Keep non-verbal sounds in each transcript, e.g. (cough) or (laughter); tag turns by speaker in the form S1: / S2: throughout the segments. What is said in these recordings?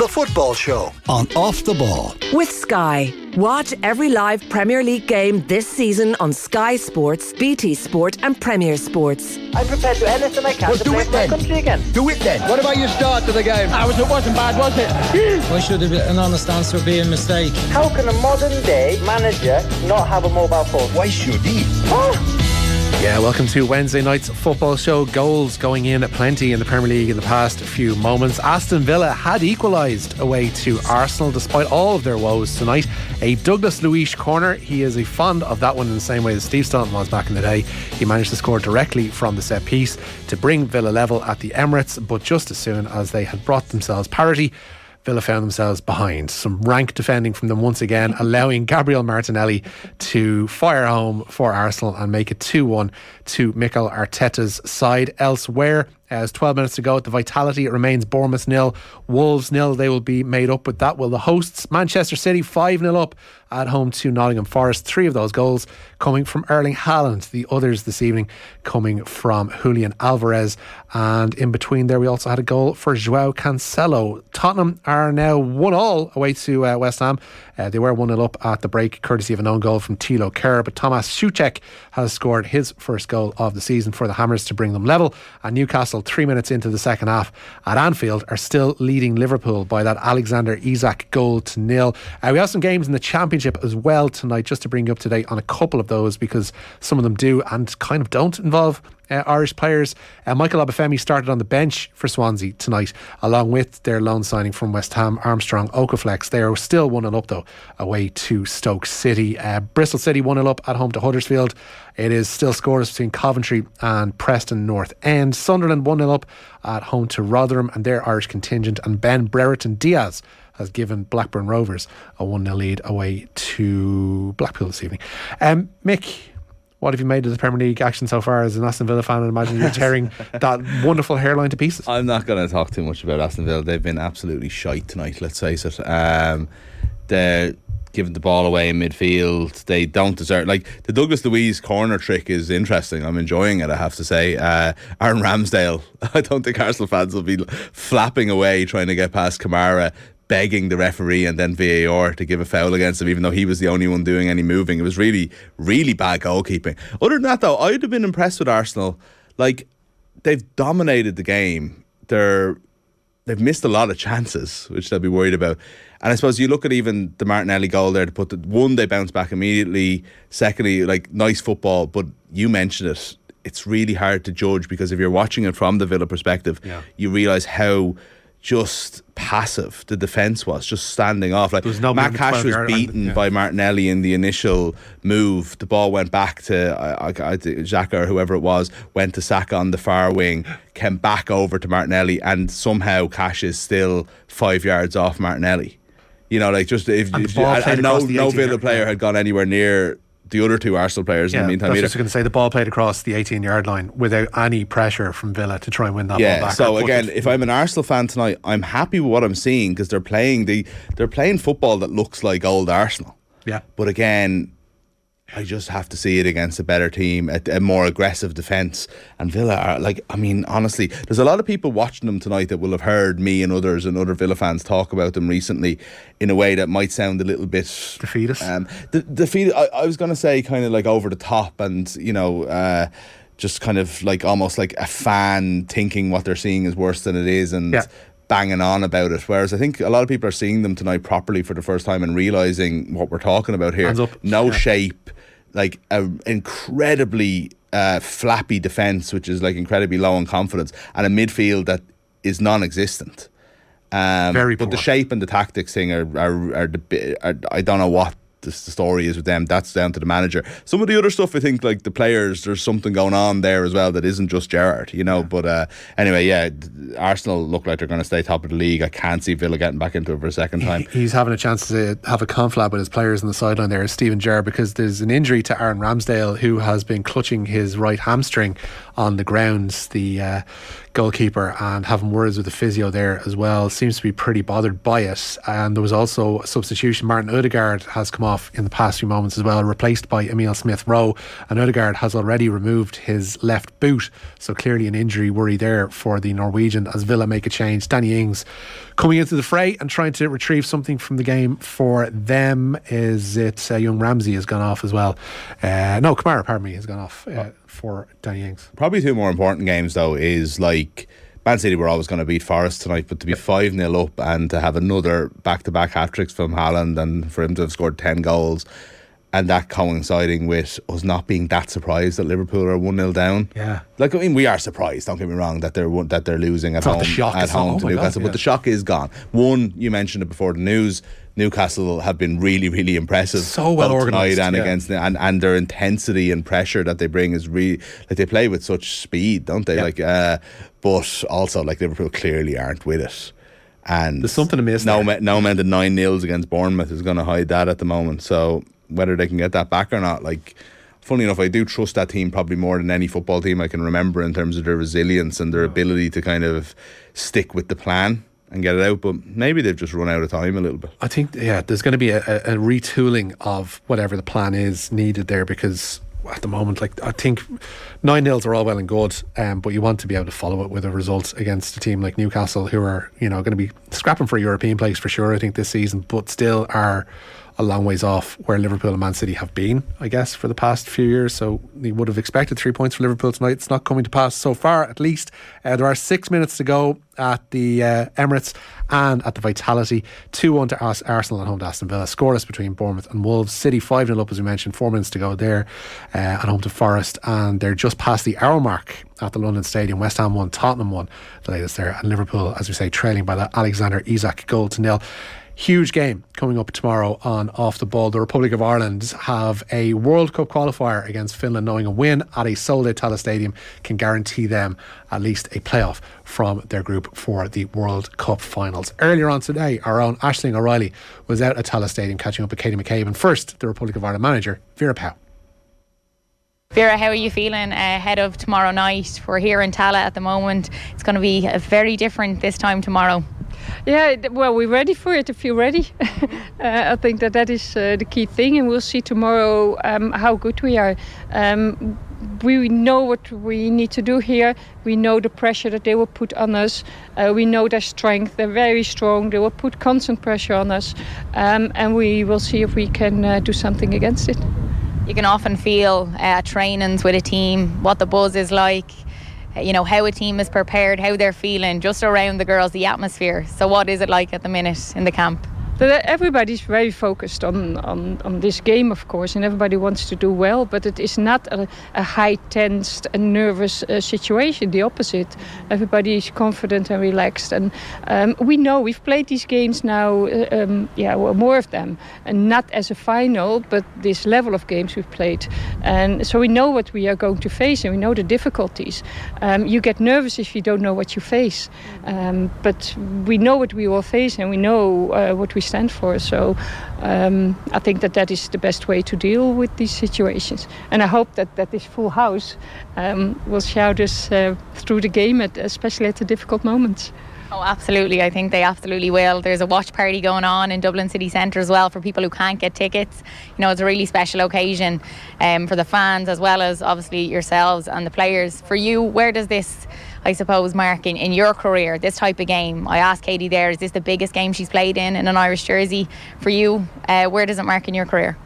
S1: The Football Show on Off the Ball.
S2: With Sky. Watch every live Premier League game this season on Sky Sports, BT Sport, and Premier Sports.
S3: I'm prepared to do anything I can
S4: Well,
S3: to
S4: do
S3: play
S4: it
S3: for my
S4: then.
S3: country again.
S4: Do it then.
S5: What about your start to the game?
S6: I was, it wasn't bad, was it? (gasps)
S7: Why should an honest answer be a mistake?
S3: How can a modern day manager not have a mobile phone?
S4: Why should he?
S8: Oh, Yeah, welcome to Wednesday night's football show. Goals going in plenty in the Premier League in the past few moments. Aston Villa had equalised away to Arsenal despite all of their woes tonight. A Douglas Luiz corner. He is a fond of that one in the same way that Steve Staunton was back in the day. He managed to score directly from the set piece to bring Villa level at the Emirates, but just as soon as they had brought themselves parity, Villa found themselves behind. Some rank defending from them once again, allowing Gabriel Martinelli to fire home for Arsenal and make it 2 1 to Mikel Arteta's side. Elsewhere, as 12 minutes to go at the Vitality, it remains Bournemouth nil, Wolves nil. They will be made up with that. Will the hosts, Manchester City, 5 0 up at home to Nottingham Forest. Three of those goals coming from Erling Haaland. The others this evening coming from Julian Alvarez. And in between there, we also had a goal for Joao Cancelo. Tottenham are now 1 all away to uh, West Ham. Uh, they were 1 0 up at the break, courtesy of an own goal from Thilo Kehrer. But Thomas Soucek has scored his first goal of the season for the Hammers to bring them level. And Newcastle, three minutes into the second half at Anfield, are still leading Liverpool by that Alexander Isak goal to nil. Uh, we have some games in the Championship as well tonight, just to bring you up to date on a couple of those because some of them do and kind of don't involve uh, Irish players. Uh, Michael Obafemi started on the bench for Swansea tonight, along with their loan signing from West Ham, Armstrong Oko-Flex. They are still 1 0 up, though, away to Stoke City. Uh, Bristol City 1 0 up at home to Huddersfield. It is still scores between Coventry and Preston North End. Sunderland 1 0 up at home to Rotherham and their Irish contingent. And Ben Brereton Diaz has given Blackburn Rovers a 1 0 lead away to Blackpool this evening. Um, Mick, what have you made of the Premier League action so far as an Aston Villa fan? I imagine you're tearing (laughs) that wonderful hairline to pieces.
S9: I'm not going to talk too much about Aston Villa. They've been absolutely shite tonight, let's face it. Um, they're giving the ball away in midfield. They don't deserve like the Douglas Luiz corner trick is interesting. I'm enjoying it, I have to say. Uh, Aaron Ramsdale, (laughs) I don't think Arsenal fans will be flapping away trying to get past Kamara begging the referee and then VAR to give a foul against him, even though he was the only one doing any moving. It was really, really bad goalkeeping. Other than that, though, I'd have been impressed with Arsenal. Like, they've dominated the game. They're they've missed a lot of chances, which they'll be worried about. And I suppose you look at even the Martinelli goal there to put the one, they bounce back immediately. Secondly, like nice football, but you mentioned it. It's really hard to judge because if you're watching it from the Villa perspective,
S8: Yeah.
S9: you realise how just passive the defence was, just standing off. Like
S8: There was nobody in
S9: Matt Cash was beaten
S8: yeah.
S9: by Martinelli in the initial move. The ball went back to I, I, I, Xhaka or whoever it was, went to Saka on the far wing, came back over to Martinelli, and somehow Cash is still five yards off Martinelli. You know, like just if, if
S8: ball
S9: and, and no no Villa player had gone anywhere near the other two Arsenal players
S8: Yeah,
S9: in the meantime
S8: that's just going to say the ball played across the 18 yard line without any pressure from Villa to try and win that ball
S9: Yeah.
S8: back.
S9: So again, if I'm an Arsenal fan tonight, I'm happy with what I'm seeing because they're playing the they're playing football that looks like old Arsenal.
S8: yeah,
S9: But again, I just have to see it against a better team, a, a more aggressive defence. And Villa are like, I mean, honestly, there's a lot of people watching them tonight that will have heard me and others and other Villa fans talk about them recently in a way that might sound a little bit
S8: Defeatist?
S9: Um, the defeat. I, I was going to say kind of like over the top, and you know. Uh, just kind of like almost like a fan thinking what they're seeing is worse than it is, and
S8: Yeah.
S9: banging on about it. Whereas I think a lot of people are seeing them tonight properly for the first time and realizing what we're talking about here.
S8: Hands up.
S9: No
S8: Yeah.
S9: shape, like an incredibly uh, flappy defense, which is like incredibly low on confidence, and a midfield that is non-existent. Um,
S8: Very
S9: but the shape and the tactics thing are are, are, the, are I don't know what the, the story is with them. That's down to the manager. Some of the other stuff, I think, like the players, there's something going on there as well that isn't just Gerrard, you know. But uh, anyway, yeah, Arsenal look like they're going to stay top of the league. I can't see Villa getting back into it for a second time.
S8: he's having a chance to have a conflab with his players on the sideline there, Steven Gerrard, because there's an injury to Aaron Ramsdale who has been clutching his right hamstring on the grounds. The uh, goalkeeper and having words with the physio there as well seems to be pretty bothered by it. And there was also a substitution. Martin Odegaard has come off in the past few moments as well, replaced by Emile Smith Rowe. And Odegaard has already removed his left boot, so clearly an injury worry there for the Norwegian as Villa make a change. Danny Ings Coming into the fray and trying to retrieve something from the game for them is it uh, young Ramsey has gone off as well. Uh, no, Kamara, pardon me, has gone off uh, for Danny Ings.
S9: Probably two more important games though is like Man City were always going to beat Forest tonight, but to be five 0 up and to have another back to back hat tricks from Haaland and for him to have scored ten goals. And that coinciding with us not being that surprised that Liverpool are one 0 down.
S8: Yeah.
S9: like I mean, we are surprised. Don't get me wrong that they're one- that they're losing at
S8: Thought
S9: home
S8: the shock
S9: at home
S8: oh
S9: to
S8: God,
S9: Newcastle,
S8: yeah.
S9: but the shock is gone. One, you mentioned it before the news. Newcastle have been really, really impressive.
S8: So well organised,
S9: and
S8: yeah.
S9: against and and their intensity and pressure that they bring is really like they play with such speed, don't they?
S8: Yeah.
S9: Like, uh, but also like Liverpool clearly aren't with it. And
S8: There's something amiss
S9: No,
S8: there.
S9: no amount of nine nils against Bournemouth is going to hide that at the moment. So whether they can get that back or not, like. Funny enough, I do trust that team probably more than any football team I can remember in terms of their resilience and their ability to kind of stick with the plan and get it out. But maybe they've just run out of time a little bit.
S8: I think yeah, there's going to be a, a, retooling of whatever the plan is needed there because at the moment, like I think nine nils are all well and good, um, but you want to be able to follow it with a result against a team like Newcastle, who are you know going to be scrapping for a European place for sure. I think this season, but still are a long ways off where Liverpool and Man City have been, I guess, for the past few years. So you would have expected three points for Liverpool tonight. It's not coming to pass so far, at least. Uh, there are six minutes to go at the uh, Emirates and at the Vitality. 2 1 to Arsenal at home to Aston Villa. Scoreless between Bournemouth and Wolves. City 5 0 up, as we mentioned. Four minutes to go there uh, at home to Forest. And they're just past the hour mark at the London Stadium. West Ham 1, Tottenham 1, the latest there. And Liverpool, as we say, trailing by that Alexander Isak goal to nil. Huge game coming up tomorrow on Off the Ball. The Republic of Ireland have a World Cup qualifier against Finland, knowing a win at a out Tallaght Stadium can guarantee them at least a playoff from their group for the World Cup finals. Earlier on today, our own Ashling O'Reilly was out at Tallaght Stadium catching up with Katie McCabe. And first, the Republic of Ireland manager, Vera Pauw.
S4: Vera, how are you feeling ahead of tomorrow night? We're here in Tallaght at the moment. It's going to be very different this time tomorrow.
S5: Yeah, well, we're ready for it if you're ready. (laughs) uh, I think that that is uh, the key thing, and we'll see tomorrow um, how good we are. Um, we know what we need to do here. We know the pressure that they will put on us. Uh, we know their strength. They're very strong. They will put constant pressure on us, um, and we will see if we can uh, do something against it.
S4: You can often feel uh, trainings with a team, what the buzz is like, uh, you know, how a team is prepared, how they're feeling, just around the girls, the atmosphere. So, what is it like at the minute in the camp?
S5: But everybody's very focused on, on, on this game, of course, and everybody wants to do well. But it is not a, a high tensed and nervous uh, situation. The opposite. Everybody is confident and relaxed, and um, we know we've played these games now. uh, Um, yeah, well, more of them, and not as a final, but this level of games we've played, and so we know what we are going to face, and we know the difficulties. Um, you get nervous if you don't know what you face, um, but we know what we will face, and we know uh, what we stand for. So um, I think that that is the best way to deal with these situations. And I hope that, that this full house um, will shout us uh, through the game, at, especially at the difficult moments.
S4: Oh, absolutely. I think they absolutely will. There's a watch party going on in Dublin City Centre as well for people who can't get tickets. You know, it's a really special occasion um, for the fans as well as obviously yourselves and the players. For you, where does this, I suppose, mark in, in your career, this type of game? I asked Katie there, is this the biggest game she's played in in an Irish jersey? For you, uh, where does it mark in your career?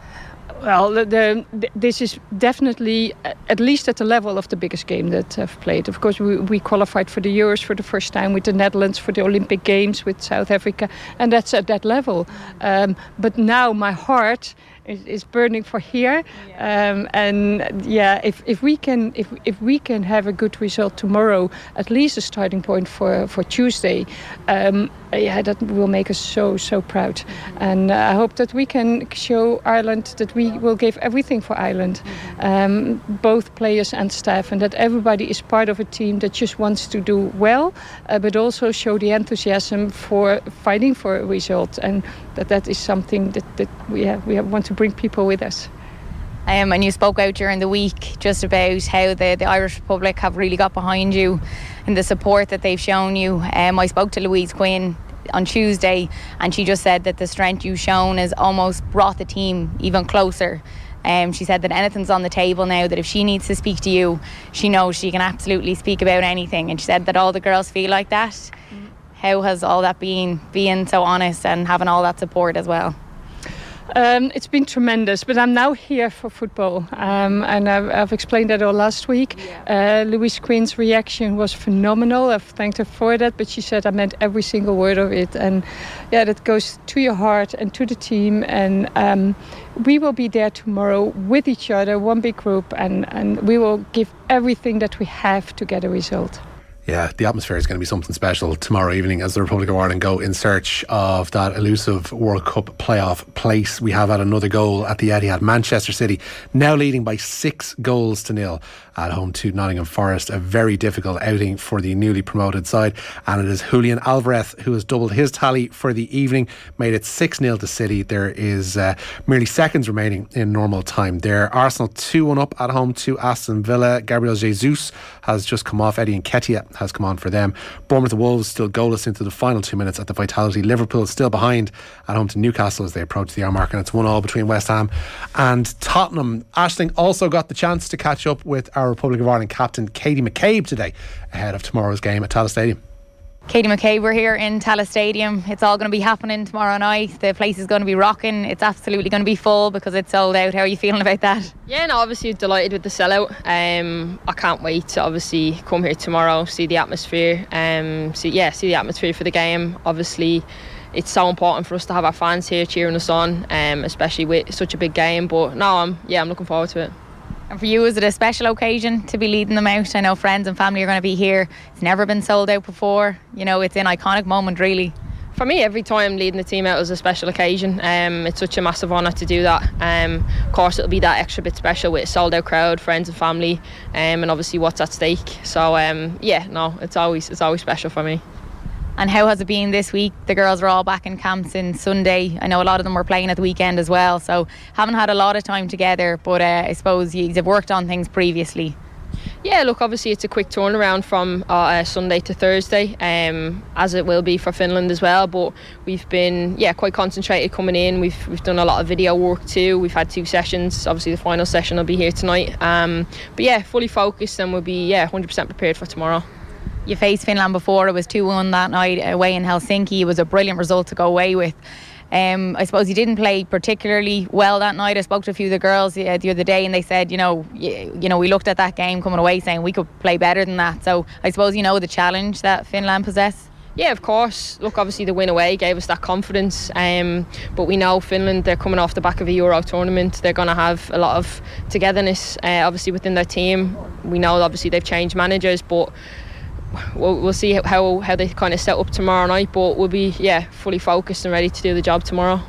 S5: Well, the, the, this is definitely uh, at least at the level of the biggest game that I've played. Of course, we, we qualified for the Euros for the first time with the Netherlands, for the Olympic Games with South Africa, and that's at that level. Um, but now my heart is, is burning for here, um, and yeah, if, if we can if, if we can have a good result tomorrow, at least a starting point for for Tuesday, um, yeah, that will make us so so proud, and uh, I hope that we can show Ireland that we will give everything for Ireland, um, both players and staff, and that everybody is part of a team that just wants to do well, uh, but also show the enthusiasm for fighting for a result, and that that is something that, that we have, we have, want to bring people with us.
S4: Um, and you spoke out during the week just about how the, the Irish Republic have really got behind you and the support that they've shown you. Um, I spoke to Louise Quinn on Tuesday and she just said that the strength you've shown has almost brought the team even closer. Um, she said that anything's on the table now, that if she needs to speak to you, she knows she can absolutely speak about anything. And she said that all the girls feel like that. How has all that been, being so honest and having all that support as well?
S5: Um, it's been tremendous, but I'm now here for football, um, and I've, I've, explained that all last week. Yeah. Uh, Louise Quinn's reaction was phenomenal. I've thanked her for that, but she said I meant every single word of it, and yeah, that goes to your heart and to the team. And um, we will be there tomorrow with each other, one big group, and, and we will give everything that we have to get a result.
S8: Yeah, the atmosphere is going to be something special tomorrow evening as the Republic of Ireland go in search of that elusive World Cup playoff place. We have had another goal at the Etihad. Manchester City now leading by six goals to nil at home to Nottingham Forest. A very difficult outing for the newly promoted side. And it is Julian Alvarez who has doubled his tally for the evening, made it 6 0 to City. There is uh, merely seconds remaining in normal time. There, Arsenal 2 1 up at home to Aston Villa. Gabriel Jesus has just come off. Eddie Nketiah has come on for them. Bournemouth Wolves still goalless into the final two minutes at the Vitality. Liverpool still behind at home to Newcastle as they approach the hour mark, and it's 1 all between West Ham and Tottenham. Ashling also got the chance to catch up with our Republic of Ireland captain Katie McCabe today ahead of tomorrow's game at Tallaght Stadium.
S4: Katie McCabe, we're here in Tallaght Stadium. It's all going to be happening tomorrow night. The place is going to be rocking. It's absolutely going to be full because it's sold out. How are you feeling about that?
S10: Yeah, no, obviously delighted with the sellout. Um, I can't wait to obviously come here tomorrow, see the atmosphere, um, see yeah, see the atmosphere for the game. Obviously, it's so important for us to have our fans here cheering us on, um, especially with such a big game. But no, I'm yeah, I'm looking forward to it.
S4: And for you, is it a special occasion to be leading them out? I know friends and family are going to be here. It's never been sold out before. You know, it's an iconic moment, really.
S10: For me, every time leading the team out is a special occasion. Um, it's such a massive honour to do that. Um, of course, it'll be that extra bit special with a sold out crowd, friends and family, um, and obviously what's at stake. So um, yeah, no, it's always it's always special for me.
S4: And how has it been this week? The girls are all back in camp since Sunday. I know a lot of them were playing at the weekend as well, so haven't had a lot of time together. But uh, I suppose you've worked on things previously.
S10: Yeah, look, obviously it's a quick turnaround from uh, uh, Sunday to Thursday, um, as it will be for Finland as well. But we've been, yeah, quite concentrated coming in. We've we've done a lot of video work too. We've had two sessions. Obviously, the final session will be here tonight. Um, but yeah, fully focused, and we'll be yeah 100% prepared for tomorrow
S4: you faced Finland before. It was 2 1 that night away in Helsinki. It was a brilliant result to go away with. Um, I suppose you didn't play particularly well that night. I spoke to a few of the girls uh, the other day, and they said, you know, you, you know, we looked at that game coming away saying we could play better than that. So I suppose you know the challenge that Finland possess.
S10: Yeah, of course. Look, obviously the win away gave us that confidence, um, but we know Finland. They're coming off the back of a Euro tournament. They're going to have a lot of togetherness, uh, obviously within their team. We know obviously they've changed managers, but we'll, we'll see how how they kind of set up tomorrow night. But we'll be yeah fully focused and ready to do the job tomorrow.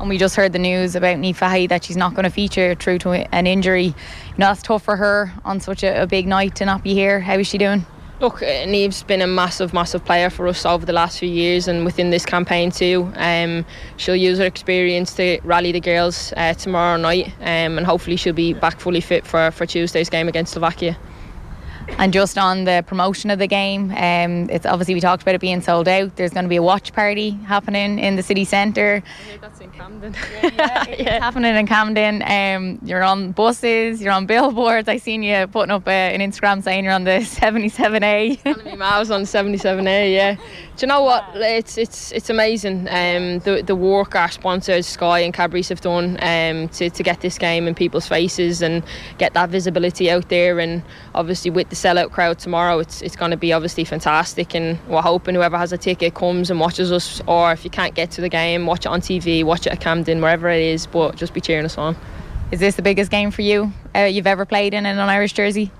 S4: And we just heard the news about Niamh Fahey that she's not going to feature through to an injury. You know that's tough for her on such a, a big night to not be here. How is she doing?
S10: Look, uh, Niamh's been a massive, massive player for us over the last few years and within this campaign too. Um, she'll use her experience to rally the girls uh, tomorrow night um, and hopefully she'll be back fully fit for, for Tuesday's game against Slovakia.
S4: And just on the promotion of the game, um, it's obviously we talked about it being sold out. There's going to be a watch party happening in the city centre.
S10: that's in Camden. (laughs)
S4: yeah, yeah, it's yeah. happening in Camden. Um, you're on buses, you're on billboards. I seen you putting up uh, an Instagram saying you're on the 77A.
S10: I was on 77A. Yeah. Do you know what? It's it's it's amazing. Um, the the work our sponsors Sky and Cadbury's have done um, to to get this game in people's faces and get that visibility out there. And obviously with the sellout crowd tomorrow, it's it's going to be obviously fantastic. And we're hoping whoever has a ticket comes and watches us, or if you can't get to the game, watch it on TV, watch it at Camden, wherever it is. But just be cheering us on.
S4: Is this the biggest game for you uh, you've ever played in in an Irish jersey?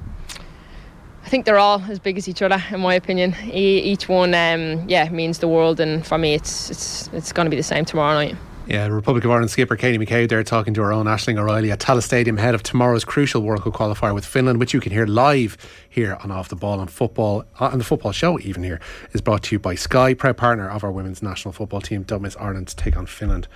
S10: I think they're all as big as each other, in my opinion. E- each one, um, yeah, means the world, and for me, it's it's it's going to be the same tomorrow night.
S8: Yeah, Republic of Ireland skipper Katie McCabe there talking to our own Ashling O'Reilly at Tallaght Stadium ahead of tomorrow's crucial World Cup qualifier with Finland, which you can hear live here on Off the Ball and Football, uh, and the football show even here is brought to you by Sky, proud partner of our women's national football team. Don't miss Ireland to take on Finland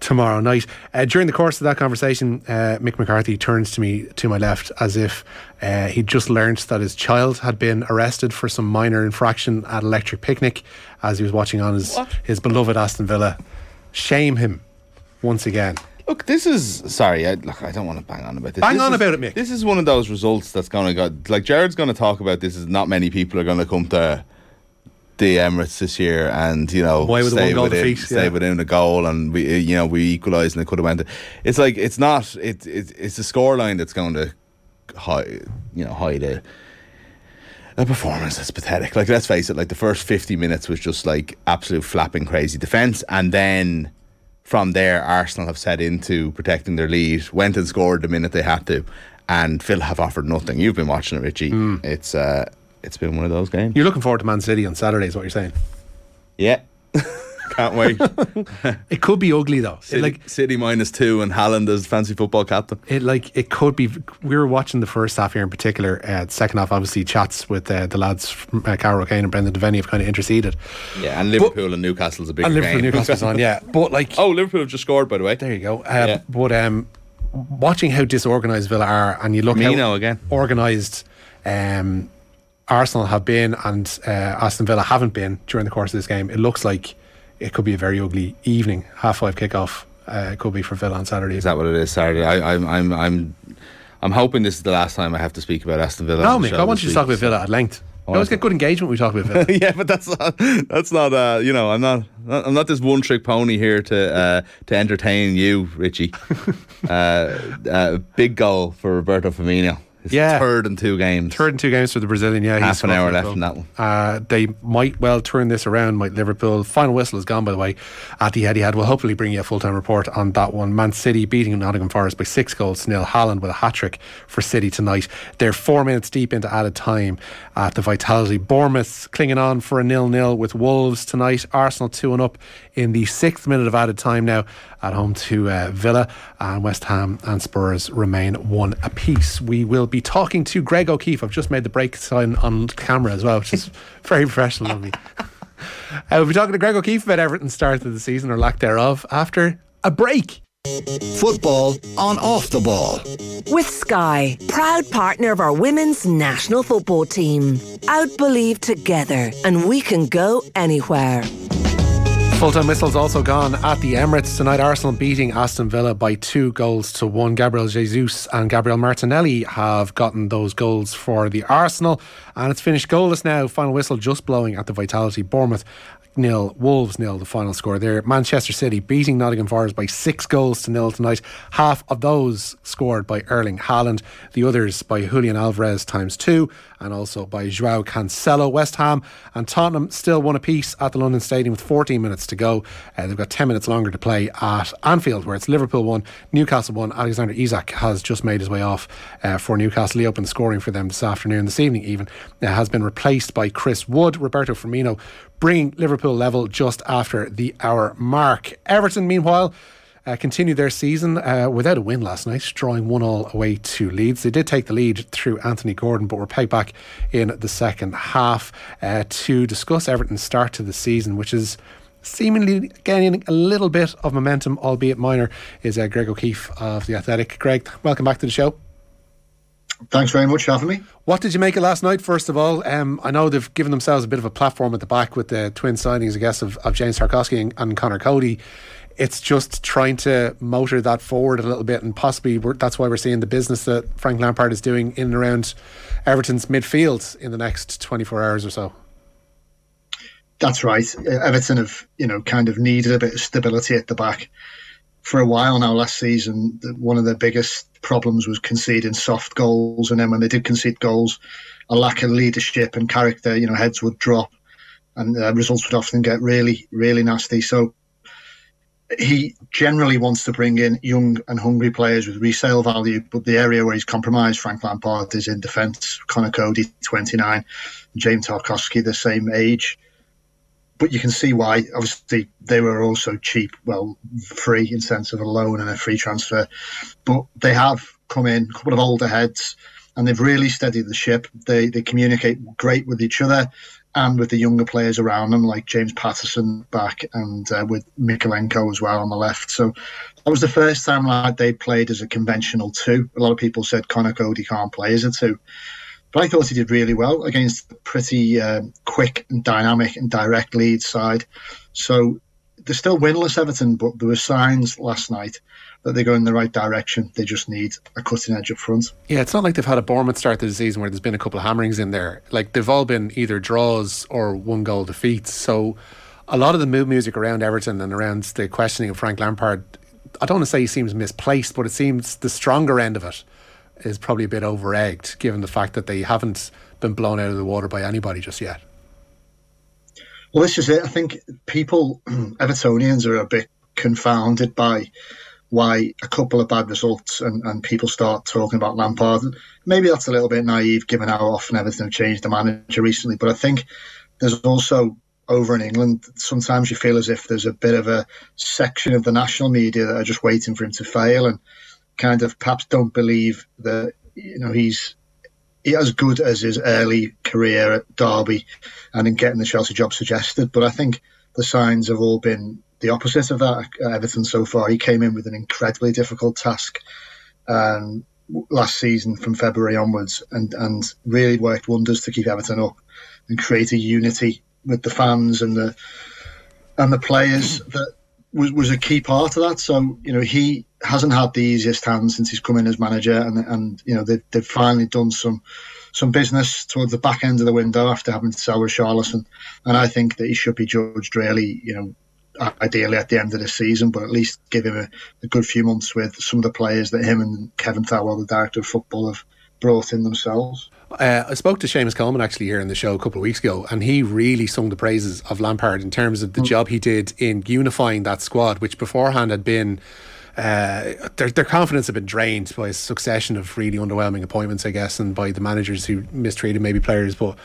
S8: tomorrow night. Uh, during the course of that conversation, uh, Mick McCarthy turns to me to my left as if uh, he'd just learnt that his child had been arrested for some minor infraction at Electric Picnic as he was watching on his, his beloved Aston Villa shame him once again.
S9: Look, this is sorry. I, look, I don't want to bang on about this.
S8: Bang
S9: this
S8: on
S9: is,
S8: about it, Mick.
S9: This is one of those results that's going to go. Like Gerrard's going to talk about this. Is not many people are going to come to the Emirates this year, and you know,
S8: Away with
S9: stay
S8: one goal
S9: within,
S8: defeat,
S9: stay
S8: yeah.
S9: within a goal, and we, you know, we equalised and it could have went. It's like it's not. It's it it's a scoreline that's going to hide, you know, hide a a performance is pathetic. Like let's face it, like the first fifty minutes was just like absolute flapping crazy defence, and then from there, Arsenal have set into protecting their lead, went and scored the minute they had to, and Phil have offered nothing. You've been watching it, Richie. It's uh, it's been one of those games.
S8: You're looking forward to Man City on Saturday, is what you're saying.
S9: Yeah. (laughs) Can't wait. (laughs)
S8: It could be ugly though.
S9: City,
S8: like
S9: City minus two and Haaland as fancy football captain.
S8: it, like it could be. We were watching the first half here in particular. Uh, second half, obviously, chats with uh, the lads, from, uh, Carol O'Kane and Brendan Devaney, have kind of interceded.
S9: Yeah, and Liverpool and Newcastle's a big
S8: And Liverpool,
S9: game.
S8: Newcastle's on, yeah. (laughs) But like,
S9: oh, Liverpool have just scored, by the way.
S8: there you go. Um,
S9: Yeah.
S8: But um, watching how disorganised Villa are, and you look
S9: Firmino
S8: how
S9: again.
S8: organised um, Arsenal have been and uh, Aston Villa haven't been during the course of this game, it looks like it could be a very ugly evening. Half five kickoff. Uh, it could be for Villa on Saturday.
S9: Is that what it is Saturday? I, I'm, I'm, I'm, I'm hoping this is the last time I have to speak about Aston Villa.
S8: no, Mick, I want you to talk about Villa at length.
S9: Oh,
S8: I always get good engagement when we talk about Villa. (laughs)
S9: yeah, but that's not that's not uh you know I'm not I'm not this one trick pony here to uh to entertain you, Richie. (laughs) uh, uh, big goal for Roberto Firmino. His
S8: Yeah.
S9: third in two games.
S8: Third and two games for the Brazilian. Yeah,
S9: Half an hour left in that one.
S8: Uh, they might well turn this around. Might Liverpool? Final whistle is gone, by the way, at the Etihad. We'll hopefully bring you a full time report on that one. Man City beating Nottingham Forest by six goals to nil. Haaland with a hat trick for City tonight. They're four minutes deep into added time at the Vitality. Bournemouth clinging on for a nil nil with Wolves tonight. Arsenal two and up in the sixth minute of added time now at home to uh, Villa. And West Ham and Spurs remain one apiece. We will be talking to Greg O'Keeffe. I've just made the break sign on camera as well, which is (laughs) very professional of me. Uh, we'll be talking to Greg O'Keeffe about Everton's start of the season or lack thereof after a break.
S1: Football on off the ball.
S2: With Sky, proud partner of our women's national football team. Out believe together, and we can go anywhere.
S8: Full time whistle's also gone at the Emirates tonight. Arsenal beating Aston Villa by two goals to one. Gabriel Jesus and Gabriel Martinelli have gotten those goals for the Arsenal, and it's finished goalless now. Final whistle just blowing at the Vitality. Bournemouth nil, Wolves nil. The final score there. Manchester City beating Nottingham Forest by six goals to nil tonight. Half of those scored by Erling Haaland, the others by Julian Alvarez times two, and also by Joao Cancelo. West Ham and Tottenham still one apiece at the London Stadium with 14 minutes to go. Uh, they've got 10 minutes longer to play at Anfield, where it's Liverpool one, Newcastle one. Alexander Isak has just made his way off uh, for Newcastle. He opened scoring for them this afternoon, this evening even. Uh, has been replaced by Chris Wood. Roberto Firmino bringing Liverpool level just after the hour mark. Everton, meanwhile, uh, continued their season uh, without a win last night, drawing one all away to Leeds. They did take the lead through Anthony Gordon, but were pegged back in the second half uh, to discuss Everton's start to the season, which is seemingly gaining a little bit of momentum, albeit minor, is uh, Greg O'Keeffe of The Athletic. Greg, welcome back to the show.
S11: Thanks very much for having me.
S8: What did you make of last night, first of all? Um, I know they've given themselves a bit of a platform at the back with the twin signings, I guess, of, of James Tarkowski and, and Conor Coady. It's just trying to motor that forward a little bit, and possibly that's why we're seeing the business that Frank Lampard is doing in and around Everton's midfield in the next 24 hours or so.
S11: That's right. Everton have, you know, kind of needed a bit of stability at the back for a while now. Last season, one of their biggest problems was conceding soft goals, and then when they did concede goals, a lack of leadership and character. You know, heads would drop, and uh, results would often get really, really nasty. So he generally wants to bring in young and hungry players with resale value, but the area where he's compromised Frank Lampard is in defence. Conor Coady, 29, James Tarkowski, the same age. But you can see why. Obviously, they were also cheap, well, free in sense of a loan and a free transfer. But they have come in, a couple of older heads, and they've really steadied the ship. They they communicate great with each other and with the younger players around them, like James Patterson back and uh, with Mykolenko as well on the left. So that was the first time like they played as a conventional two. A lot of people said Conor Coady can't play as a two. But I thought he did really well against a pretty um, quick and dynamic and direct lead side. So they're still winless, Everton, but there were signs last night that they go in the right direction. They just need a cutting edge up front.
S8: Yeah, it's not like they've had a Bournemouth start to the season where there's been a couple of hammerings in there. Like they've all been either draws or one goal defeats. So a lot of the mood music around Everton and around the questioning of Frank Lampard, I don't want to say he seems misplaced, but it seems the stronger end of it is probably a bit over egged, given the fact that they haven't been blown out of the water by anybody just yet.
S11: Well, this is it. I think people, (clears throat) Evertonians, are a bit confounded by why a couple of bad results and, and people start talking about Lampard. Maybe that's a little bit naive given how often Everton have changed the manager recently, but I think there's also over in England, sometimes you feel as if there's a bit of a section of the national media that are just waiting for him to fail and kind of perhaps don't believe that you know he's as good as his early career at Derby and in getting the Chelsea job suggested. But I think the signs have all been the opposite of that at Everton so far. He came in with an incredibly difficult task um, last season from February onwards and, and really worked wonders to keep Everton up and create a unity with the fans and the and the players (clears throat) that was, was a key part of that. So, you know, he hasn't had the easiest hand since he's come in as manager, and and you know they've, they've finally done some some business towards the back end of the window after having to sell with Richarlison, and I think that he should be judged really, you know, ideally at the end of the season, but at least give him a, a good few months with some of the players that him and Kevin Thelwell, the director of football, have brought in themselves.
S8: Uh, I spoke to Seamus Coleman actually here in the show a couple of weeks ago, and he really sung the praises of Lampard in terms of the mm. job he did in unifying that squad, which beforehand had been uh, their, their confidence had been drained by a succession of really underwhelming appointments, I guess, and by the managers who mistreated maybe players. But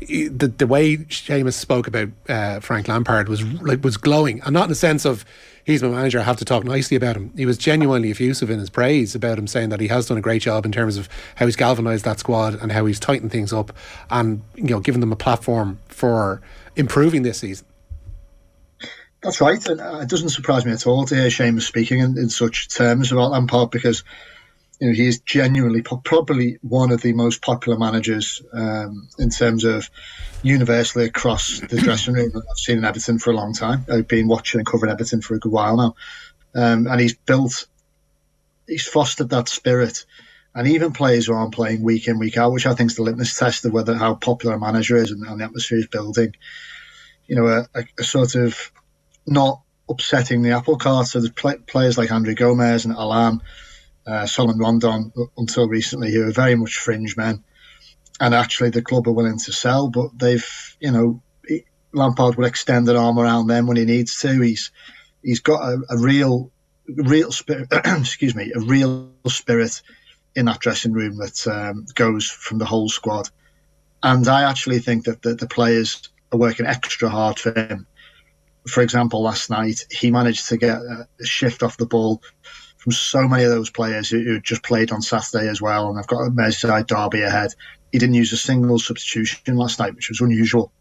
S8: the the way Seamus spoke about uh, Frank Lampard was like was glowing, and not in the sense of he's my manager, I have to talk nicely about him. He was genuinely effusive in his praise about him, saying that he has done a great job in terms of how he's galvanised that squad and how he's tightened things up, and you know, given them a platform for improving this season.
S11: That's right, and uh, it doesn't surprise me at all to hear Seamus speaking in, in such terms about Lampard because you know he is genuinely probably one of the most popular managers um, in terms of universally across the (clears throat) dressing room that I've seen in Everton for a long time. I've been watching and covering Everton for a good while now, um, and he's built, he's fostered that spirit. And even players who aren't playing week in week out, which I think is the litmus test of whether how popular a manager is and, and the atmosphere is building. You know, a, a, a sort of not upsetting the apple cart. So there's play, players like Andre Gomes and Allan, uh, Salomon Rondon until recently who are very much fringe men. And actually, the club are willing to sell, but they've, you know, Lampard will extend an arm around them when he needs to. He's he's got a, a real, real spirit. (clears throat) excuse me, a real spirit in that dressing room that um, goes from the whole squad. And I actually think that the, the players are working extra hard for him for example, last night he managed to get a shift off the ball from so many of those players who, who just played on Saturday as well. And I've got a Merseyside derby ahead. He didn't use a single substitution last night, which was unusual.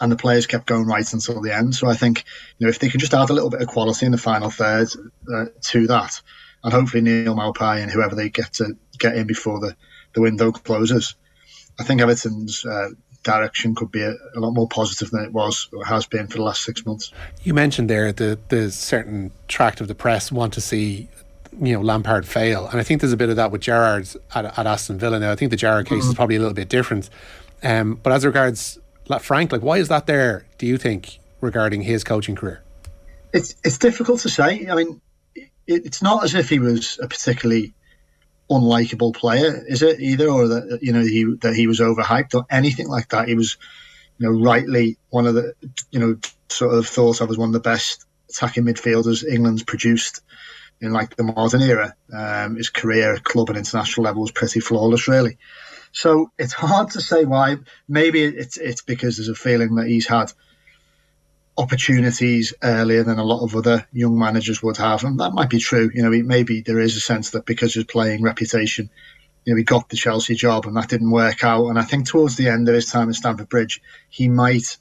S11: And the players kept going right until the end. So I think you know if they can just add a little bit of quality in the final third uh, to that, and hopefully Neal Maupay and whoever they get to get in before the, the window closes, I think Everton's uh, direction could be a, a, lot more positive than it was or has been for the last six months.
S8: You mentioned there the the certain tract of the press want to see you know Lampard fail, and I think there's a bit of that with Gerrard at, at Aston Villa. Now I think the Gerrard case mm-hmm. is probably a little bit different, um, but as regards Frank, like why is that there? Do you think regarding his coaching career?
S11: It's it's difficult to say. I mean, it, it's not as if he was a particularly unlikable player, is it either, or that you know he that he was overhyped or anything like that? He was, you know, rightly one of the you know sort of thought of as one of the best attacking midfielders England's produced in like the modern era. Um, his career club and international level was pretty flawless, really. So it's hard to say why. Maybe it's it's because there's a feeling that he's had opportunities earlier than a lot of other young managers would have, and that might be true. You know, maybe there is a sense that because of playing reputation, you know, he got the Chelsea job and that didn't work out. And I think towards the end of his time at Stamford Bridge, he might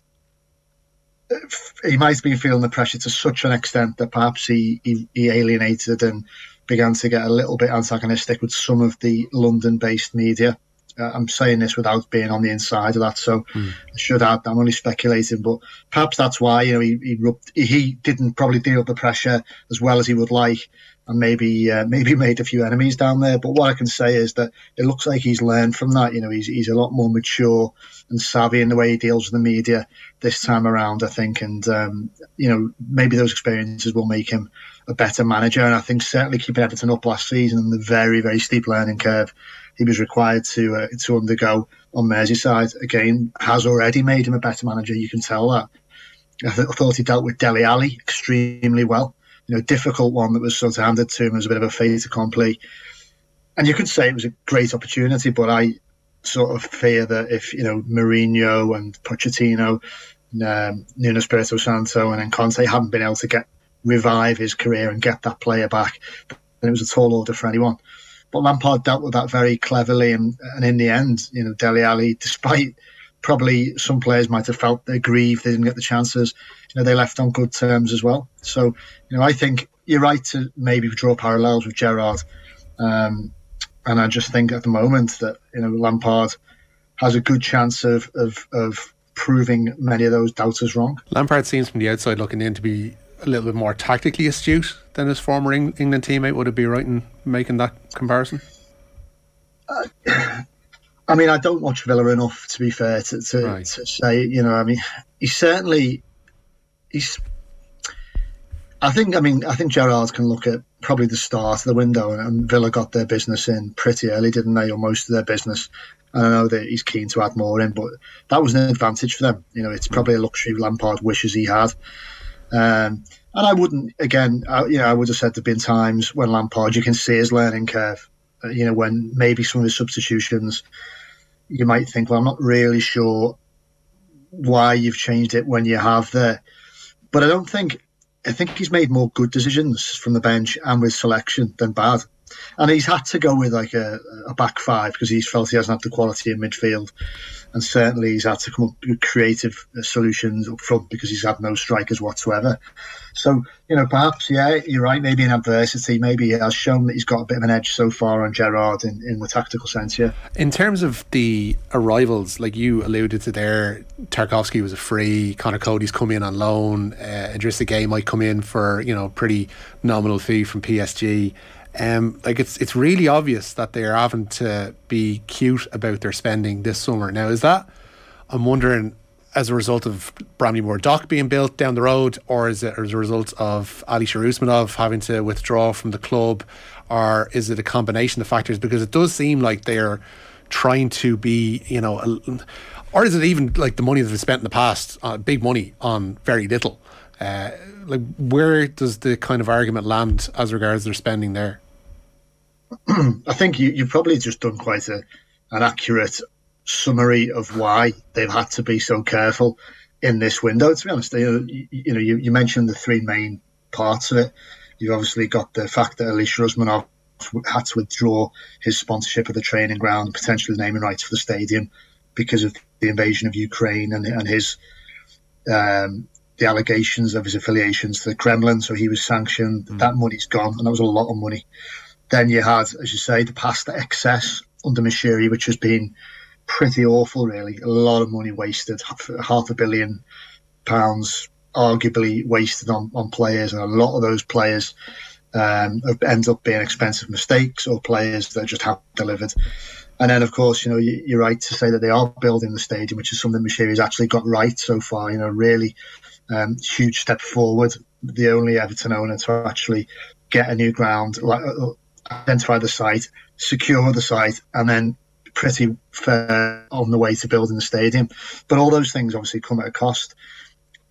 S11: he might been feeling the pressure to such an extent that perhaps he, he, he alienated and began to get a little bit antagonistic with some of the London-based media Uh, I'm saying this without being on the inside of that, so mm. I should add I'm only speculating, but perhaps that's why you know he he, rubbed, he didn't probably deal with the pressure as well as he would like, and maybe uh, (laughs) maybe made a few enemies down there. But what I can say is that it looks like he's learned from that. You know, he's he's a lot more mature and savvy in the way he deals with the media this time around. I think, and um, you know, maybe those experiences will make him a better manager. And I think certainly keeping Everton up last season and the very, very steep learning curve he was required to uh, to undergo on Merseyside again has already made him a better manager. You can tell that. I, th- I thought he dealt with Dele Alli extremely well. You know, difficult one that was sort of handed to him as a bit of a fait accompli. And you could say it was a great opportunity, but I sort of fear that if you know Mourinho and Pochettino, um, Nuno Espirito Santo, and then Conte hadn't been able to get revive his career and get that player back. And it was a tall order for anyone. But Lampard dealt with that very cleverly, and, and in the end, you know, Dele Alli, despite probably some players might have felt they're grieved they didn't get the chances, you know, they left on good terms as well. So, you know, I think you're right to maybe draw parallels with Gerrard. Um, and I just think at the moment that, you know, Lampard has a good chance of, of, of proving many of those doubters wrong.
S8: Lampard seems from the outside looking in to be a little bit more tactically astute than his former England teammate. Would it be right in making that comparison?
S11: Uh, (clears throat) I mean, I don't watch Villa enough to be fair to, to, right. to say, you know, I mean, he's certainly he's. I think, I mean, I think Gerrard can look at probably the start of the window, and, and Villa got their business in pretty early, didn't they, or most of their business. And I know that he's keen to add more in, but that was an advantage for them. You know, it's probably a luxury Lampard wishes he had. Um, and I wouldn't, again, I, you know, I would have said there have been times when Lampard, you can see his learning curve. Uh, you know, when maybe some of his substitutions, you might think, well, I'm not really sure why you've changed it when you have there. But I don't think, I think he's made more good decisions from the bench and with selection than bad and he's had to go with like a, a back five because he's felt he hasn't had the quality in midfield, and certainly he's had to come up with creative solutions up front because he's had no strikers whatsoever. So you know, perhaps yeah, you're right. Maybe in adversity, maybe he has shown that he's got a bit of an edge so far on Gerrard in, in the tactical sense. Yeah.
S8: In terms of the arrivals, like you alluded to there, Tarkowski was a free. Conor Coady's come in on loan. Uh, Idrissa Gueye might come in for you know pretty nominal fee from PSG. Um, like it's it's really obvious that they're having to be cute about their spending this summer. Now, is that I'm wondering as a result of Bramley-Moore Dock being built down the road, or is it as a result of Ali Usmanov having to withdraw from the club, or is it a combination of factors? Because it does seem like they're trying to be, you know, a, or is it even like the money that they spent in the past, uh, big money on very little? Uh, like, where does the kind of argument land as regards their spending there? (clears throat)
S11: I think you, you've probably just done quite a, an accurate summary of why they've had to be so careful in this window. To be honest, you you, you know, you, you, mentioned the three main parts of it. You've obviously got the fact that Alisher Usmanov had to withdraw his sponsorship of the training ground, potentially the naming rights for the stadium, because of the invasion of Ukraine and, and his um, the allegations of his affiliations to the Kremlin. So he was sanctioned. Mm. That money's gone, and that was a lot of money. Then you had, as you say, the pasta excess under Moshiri, which has been pretty awful, really. A lot of money wasted, half a billion pounds arguably wasted on, on players, and a lot of those players um, have up being expensive mistakes or players that just haven't delivered. And then, of course, you know, you, are right to say that they are building the stadium, which is something Moshiri has actually got right so far. You know, really um, huge step forward. The only Everton owner to actually get a new ground, like, identify the site, secure the site, and then pretty fair on the way to building the stadium. But all those things obviously come at a cost.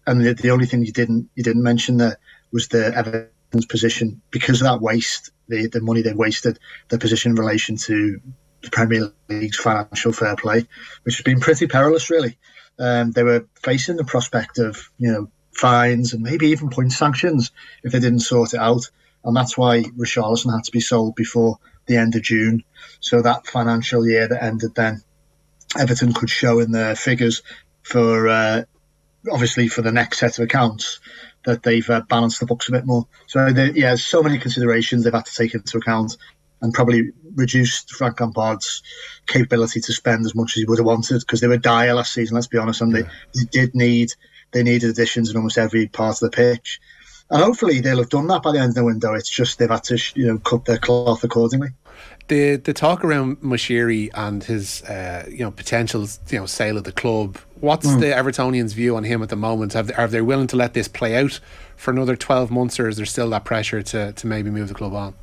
S11: And the, the only thing you didn't you didn't mention there was the Everton's position because of that waste, the the money they wasted, their position in relation to the Premier League's financial fair play, which has been pretty perilous, really. Um, they were facing the prospect of, you know, fines and maybe even point sanctions if they didn't sort it out. And that's why Richarlison had to be sold before the end of June. So that financial year that ended then, Everton could show in their figures for uh, obviously for the next set of accounts that they've uh, balanced the books a bit more. So yeah, so many considerations they've had to take into account and probably reduced Frank Lampard's capability to spend as much as he would have wanted because they were dire last season. Let's be honest, and they, they did need they needed additions in almost every part of the pitch, and hopefully they'll have done that by the end of the window. It's just they've had to you know cut their cloth accordingly.
S8: The the talk around Moshiri and his uh, you know potential you know sale of the club. What's mm. the Evertonians' view on him at the moment? Have they, are they willing to let this play out for another twelve months, or is there still that pressure to to maybe move the club on?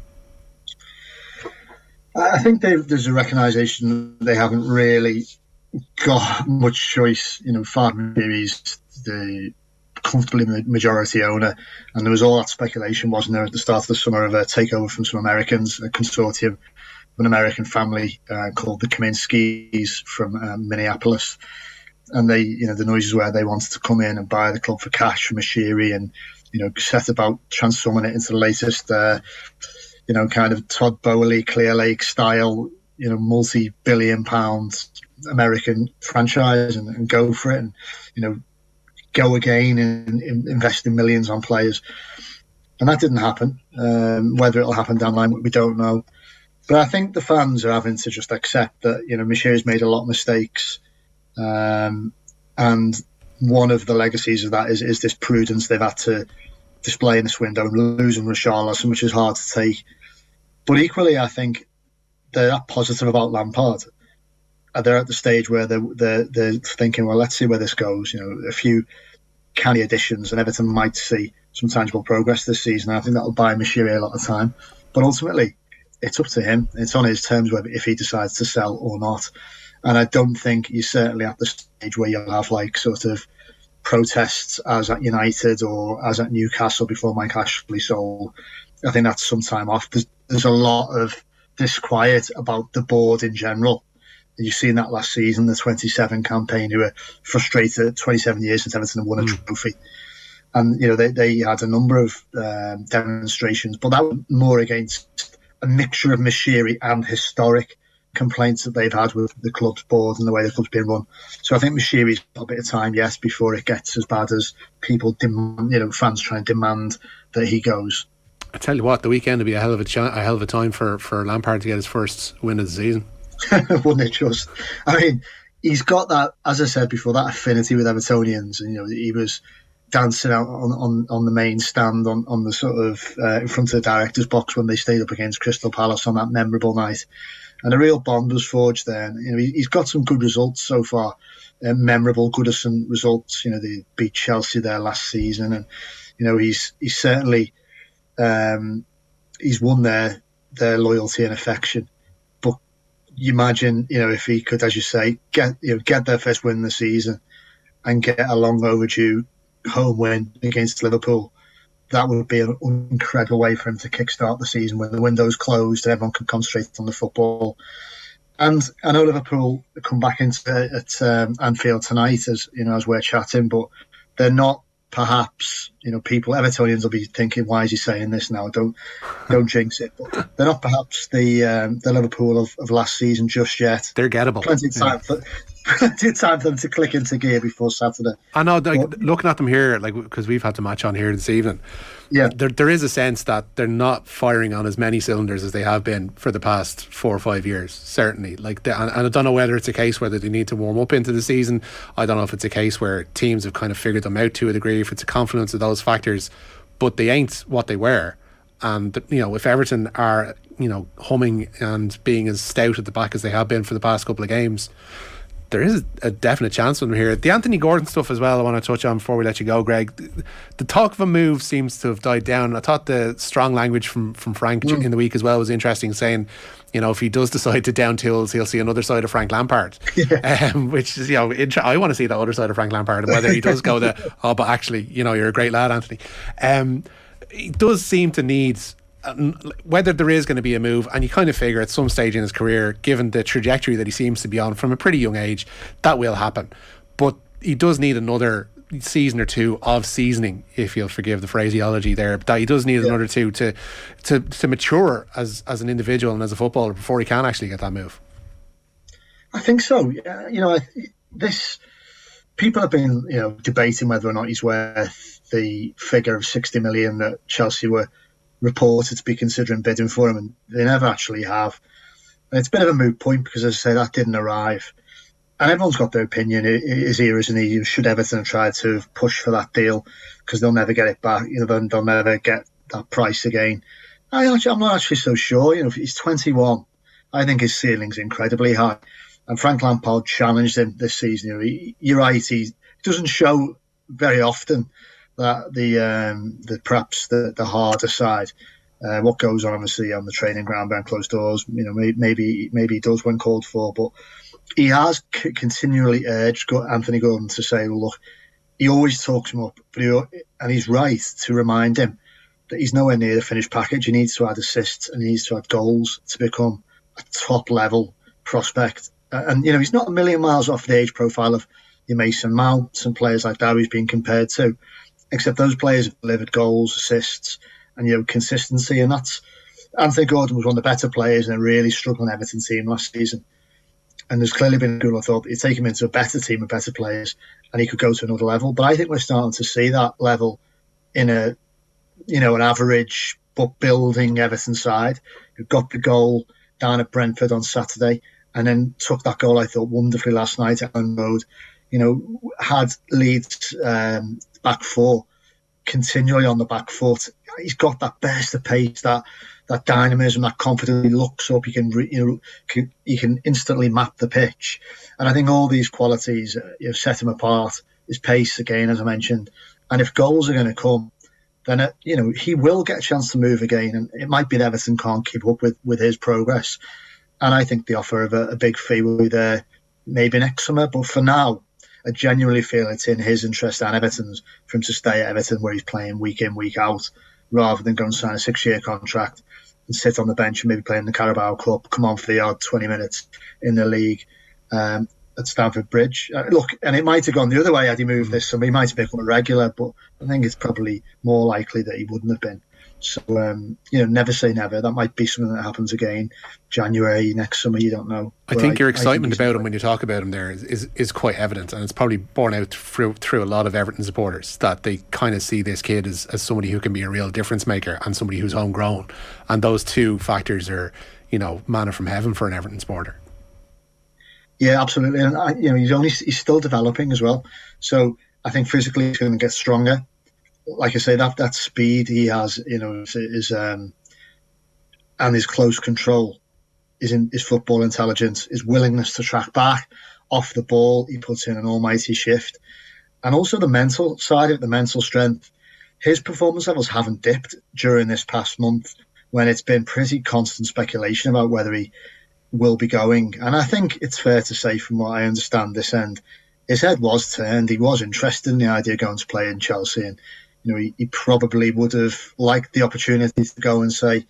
S11: I think there's a recognition they haven't really got much choice. You know, Farm is the comfortably majority owner, and there was all that speculation, wasn't there, at the start of the summer of a takeover from some Americans, a consortium of an American family uh, called the Kaminskis from um, Minneapolis, and they, you know, the noises where they wanted to come in and buy the club for cash from Moshiri and you know set about transforming it into the latest. Uh, you know, kind of Todd Boehly, Clear Lake style, you know, multi-billion pound American franchise and, and, go for it and, you know, go again and, invest in millions on players. And that didn't happen. Um, whether it'll happen down the line, we don't know. But I think the fans are having to just accept that, you know, Moshiri's made a lot of mistakes. Um, and one of the legacies of that is, is this prudence they've had to display in this window and losing Richarlison, which is hard to take. But equally, I think they're positive about Lampard. They're at the stage where they're, they're, they're thinking, well, let's see where this goes. You know, a few canny additions, and Everton might see some tangible progress this season. I think that'll buy Moshiri a lot of time. But ultimately, it's up to him. It's on his terms whether if he decides to sell or not. And I don't think he's certainly at the stage where you'll have like sort of protests as at United or as at Newcastle before Mike Ashley sold. I think that's some time off. There's, there's a lot of disquiet about the board in general. You've seen that last season, the 27 campaign, who were frustrated 27 years since Everton had won a mm. trophy. And, you know, they, they had a number of um, demonstrations, but that was more against a mixture of Moshiri and historic complaints that they've had with the club's board and the way the club's been run. So I think Moshiri's got a bit of time, yes, before it gets as bad as people demand, you know, fans trying to demand that he goes.
S8: I tell you what, the weekend would be a hell of a, ch- a hell of a time for, for Lampard to get his first win of the season. (laughs)
S11: Wouldn't it just? I mean, he's got that, as I said before, that affinity with Evertonians, and you know, he was dancing out on, on, on the main stand on, on the sort of uh, in front of the director's box when they stayed up against Crystal Palace on that memorable night and a real bond was forged there. And, you know, he, has got some good results so far, uh, memorable Goodison results. You know, they beat Chelsea there last season, and you know he's he's certainly um, he's won their their loyalty and affection. You imagine, you know, if he could, as you say, get you know get their first win in the season and get a long overdue home win against Liverpool that would be an incredible way for him to kickstart the season when the window's closed and everyone can concentrate on the football. And I know Liverpool come back into at um, Anfield tonight, as you know, as we're chatting, but they're not perhaps you know people Evertonians will be thinking, why is he saying this now? Don't don't jinx it. But they're not perhaps the um, the Liverpool of, of last season just yet.
S8: They're gettable.
S11: Plenty of time yeah. for (laughs) plenty of time for them to click into gear before Saturday.
S8: I know, like, but, looking at them here, like because we've had to match on here this evening.
S11: Yeah,
S8: there there is a sense that they're not firing on as many cylinders as they have been for the past four or five years. Certainly, like, they, and, and I don't know whether it's a case whether they need to warm up into the season. I don't know if it's a case where teams have kind of figured them out to a degree. If it's a confluence of those factors, but they ain't what they were. And you know, if Everton are you know humming and being as stout at the back as they have been for the past couple of games there is a definite chance for them here. The Anthony Gordon stuff as well, I want to touch on before we let you go, Greg. The talk of a move seems to have died down. I thought the strong language from, from Frank mm. in the week as well was interesting, saying, you know, if he does decide to down tools, he'll see another side of Frank Lampard, (laughs) yeah. um, which is, you know, I want to see the other side of Frank Lampard and whether he does go the, (laughs) oh, but actually, you know, you're a great lad, Anthony. Um, he does seem to need whether there is going to be a move, and you kind of figure at some stage in his career, given the trajectory that he seems to be on from a pretty young age, that will happen. But he does need another season or two of seasoning, if you'll forgive the phraseology there. That he does need yeah. another two to to to mature as as an individual and as a footballer before he can actually get that move.
S11: I think so. You know, this people have been you know debating whether or not he's worth the figure of sixty million that Chelsea were reported to be considering bidding for him, and they never actually have. And it's a bit of a moot point because, as I say, that didn't arrive. And everyone's got their opinion. Is he or isn't he? Should Everton tried to push for that deal because they'll never get it back? You know, they'll, never get that price again. I, I'm not actually so sure. You know, he's 21. I think his ceiling's incredibly high. And Frank Lampard challenged him this season. You know, he, you're right. He doesn't show very often that the um, the perhaps the, the harder side, uh, what goes on obviously on the training ground behind closed doors. You know, maybe maybe he does when called for, but he has c- continually urged Anthony Gordon to say, well, "Look, he always talks him up, but he, and he's right to remind him that he's nowhere near the finished package. He needs to add assists and he needs to add goals to become a top level prospect. And you know, he's not a million miles off the age profile of your Mason Mount and players like that he's being compared to except those players have delivered goals, assists, and you know consistency, and that's Anthony Gordon was one of the better players in a really struggling Everton team last season. And there's clearly been a of thought that you take him into a better team of better players, and he could go to another level. But I think we're starting to see that level in a, you know, an average but building Everton side who got the goal down at Brentford on Saturday, and then took that goal I thought wonderfully last night at Elland Road. You know, had Leeds um, back four continually on the back foot. He's got that burst of pace, that that dynamism, that confidence. He looks up, he can you know he can instantly map the pitch, and I think all these qualities uh, you know, set him apart. His pace again, as I mentioned, and if goals are going to come, then uh, you know he will get a chance to move again, and it might be that Everton can't keep up with with his progress. And I think the offer of a, a big fee will be there maybe next summer, but for now, I genuinely feel it's in his interest and Everton's for him to stay at Everton where he's playing week in, week out, rather than go and sign a six year contract and sit on the bench and maybe play in the Carabao Cup, come on for the odd 20 minutes in the league um, at Stamford Bridge. Uh, look, and it might have gone the other way had he moved this summer. He might have become a regular, but I think it's probably more likely that he wouldn't have been. So um, you know, never say never. That might be something that happens again January next summer. You don't know.
S8: I think I, your excitement think about him when you talk about him there is, is, is quite evident, and it's probably borne out through through a lot of Everton supporters that they kind of see this kid as, as somebody who can be a real difference maker and somebody who's homegrown, and those two factors are you know manna from heaven for an Everton supporter.
S11: Yeah, absolutely, and I, you know he's only he's still developing as well. So I think physically he's going to get stronger like I say, that that speed he has, you know, is, um, and his close control, his in, his football intelligence, his willingness to track back off the ball, he puts in an almighty shift, and also the mental side of it, the mental strength. His performance levels haven't dipped during this past month when it's been pretty constant speculation about whether he will be going. And I think it's fair to say, from what I understand this end, his head was turned. He was interested in the idea of going to play in Chelsea, and you know, he, he, probably would have liked the opportunity to go and say,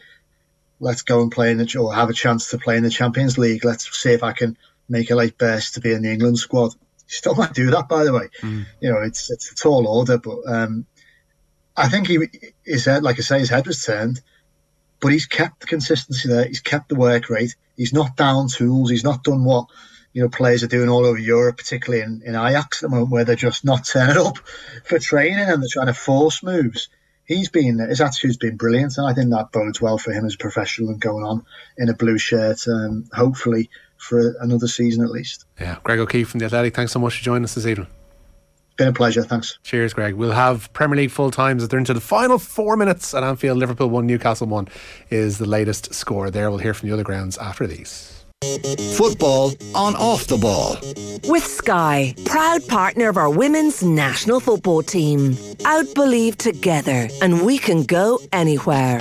S11: let's go and play in the, or have a chance to play in the Champions League. Let's see if I can make a late burst to be in the England squad. He still (laughs) might do that, by the way. Mm. You know, it's, it's a tall order, but, um, I think he, his head, like I say, his head was turned, but he's kept the consistency there. He's kept the work rate. He's not down tools. He's not done what you know players are doing all over Europe, particularly in, in Ajax at the moment, where they're just not (laughs) turning up for training and they're trying to force moves. He's been his attitude's been brilliant, and I think that bodes well for him as a professional and going on in a blue shirt, um, hopefully for another season at least.
S8: Yeah, Greg O'Keeffe from the Athletic. Thanks so much for joining us this evening.
S11: It's been a pleasure. Thanks.
S8: Cheers, Greg. We'll have Premier League full times as they're into the final four minutes at Anfield. Liverpool one, Newcastle one is the latest score there. We'll hear from the other grounds after these.
S1: Football on off the ball.
S2: With Sky, proud partner of our women's national football team. Out believe together, and we can go anywhere.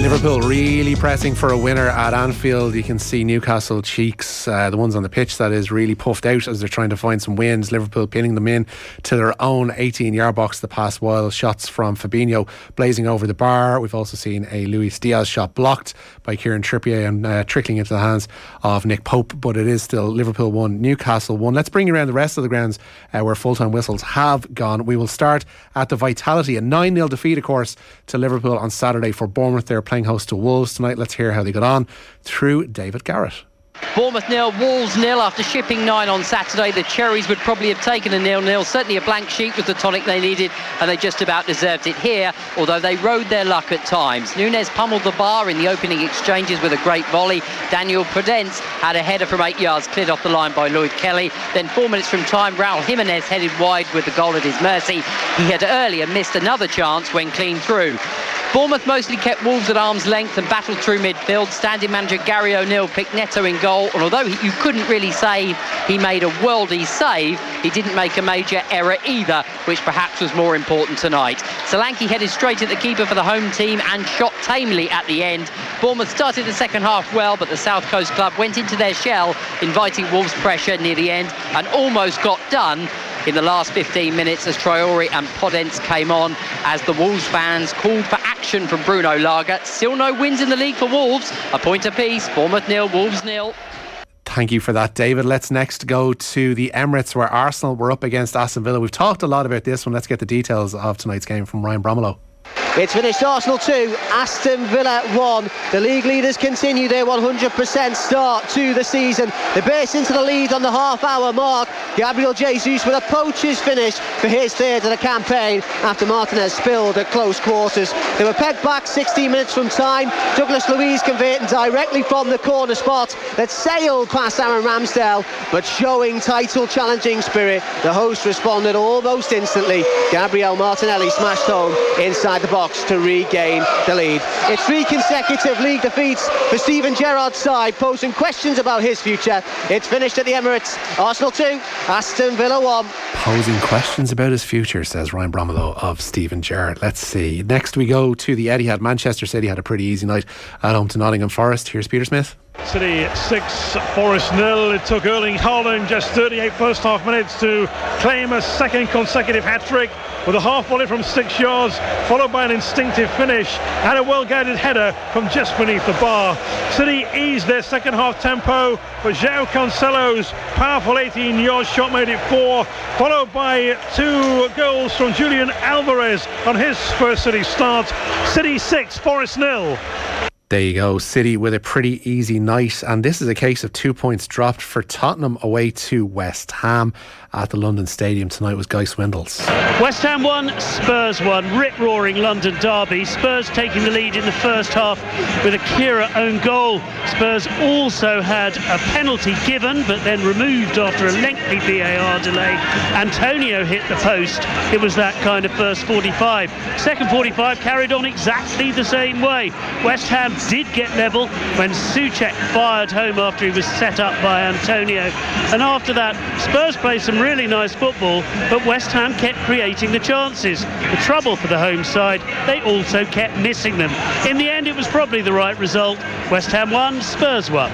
S8: Liverpool really pressing for a winner at Anfield. You can see Newcastle cheeks, uh, the ones on the pitch that is really puffed out as they're trying to find some wins. Liverpool pinning them in to their own 18 yard box the past while. Shots from Fabinho blazing over the bar. We've also seen a Luis Diaz shot blocked by Kieran Trippier and uh, trickling into the hands of Nick Pope, but it is still Liverpool 1, Newcastle 1. Let's bring you around the rest of the grounds uh, where full time whistles have gone. We will start at the Vitality, a 9 0 defeat, of course, to Liverpool on Saturday for Bournemouth. Playing host to Wolves tonight. Let's hear how they got on through David Garrett.
S12: Bournemouth nil, Wolves nil. After shipping nine on Saturday, the Cherries would probably have taken a nil-nil. Certainly a blank sheet was the tonic they needed, and they just about deserved it here. Although they rode their luck at times. Nunez pummeled the bar in the opening exchanges with a great volley. Daniel Podence had a header from eight yards cleared off the line by Lloyd Kelly. Then four minutes from time, Raul Jimenez headed wide with the goal at his mercy. He had earlier missed another chance when clean through. Bournemouth mostly kept Wolves at arm's length and battled through midfield. Standing manager Gary O'Neill picked Neto in goal, and although you couldn't really say he made a worldy save, he didn't make a major error either, which perhaps was more important tonight. Solanke headed straight at the keeper for the home team and shot tamely at the end. Bournemouth started the second half well, but the South Coast club went into their shell, inviting Wolves' pressure near the end and almost got done in the last 15 minutes as Traore and Podence came on as the Wolves fans called for action from Bruno Lage. Still no wins in the league for Wolves. A point apiece. Bournemouth nil, Wolves nil.
S8: Thank you for that, David. Let's next go to the Emirates where Arsenal were up against Aston Villa. We've talked a lot about this one. Let's get the details of tonight's game from Ryan Bromelow.
S13: It's finished Arsenal 2, Aston Villa 1. The league leaders continue their 100% start to the season. They burst into the lead on the half hour mark. Gabriel Jesus with a poacher's finish for his third of the campaign after Martinez spilled at close quarters. They were pegged back 16 minutes from time. Douglas Luiz converting directly from the corner spot that sailed past Aaron Ramsdale, but showing title challenging spirit. The host responded almost instantly. Gabriel Martinelli smashed home inside the box to regain the lead. It's three consecutive league defeats for Steven Gerrard's side, posing questions about his future. It's finished at the Emirates. Arsenal 2, Aston Villa 1.
S8: Posing questions about his future, says Ryan Bromelow of Steven Gerrard. Let's see. Next we go to the Etihad. Manchester City had a pretty easy night at home to Nottingham Forest. Here's Peter Smith.
S14: City 6, Forest nil. It took Erling Haaland just 38 first half minutes to claim a second consecutive hat trick with a half volley from six yards, followed by an instinctive finish and a well-guided header from just beneath the bar. City eased their second half tempo, but João Cancelo's powerful 18 yard shot made it four, followed by two goals from Julian Alvarez on his first City start. City 6, Forest nil.
S8: There you go, City with a pretty easy night. And this is a case of two points dropped for Tottenham away to West Ham at the London Stadium tonight was Guy Swindles.
S15: West Ham one, Spurs one. Rip roaring London derby. Spurs taking the lead in the first half with a Kehrer own goal. Spurs also had a penalty given but then removed after a lengthy VAR delay. Antonio hit the post. It was that kind of first 45. Second 45 carried on exactly the same way. West Ham did get level when Soucek fired home after he was set up by Antonio. And after that, Spurs played some really nice football, but West Ham kept creating the chances. The trouble for the home side, they also kept missing them. In the end, it was probably the right result. West Ham one, Spurs one.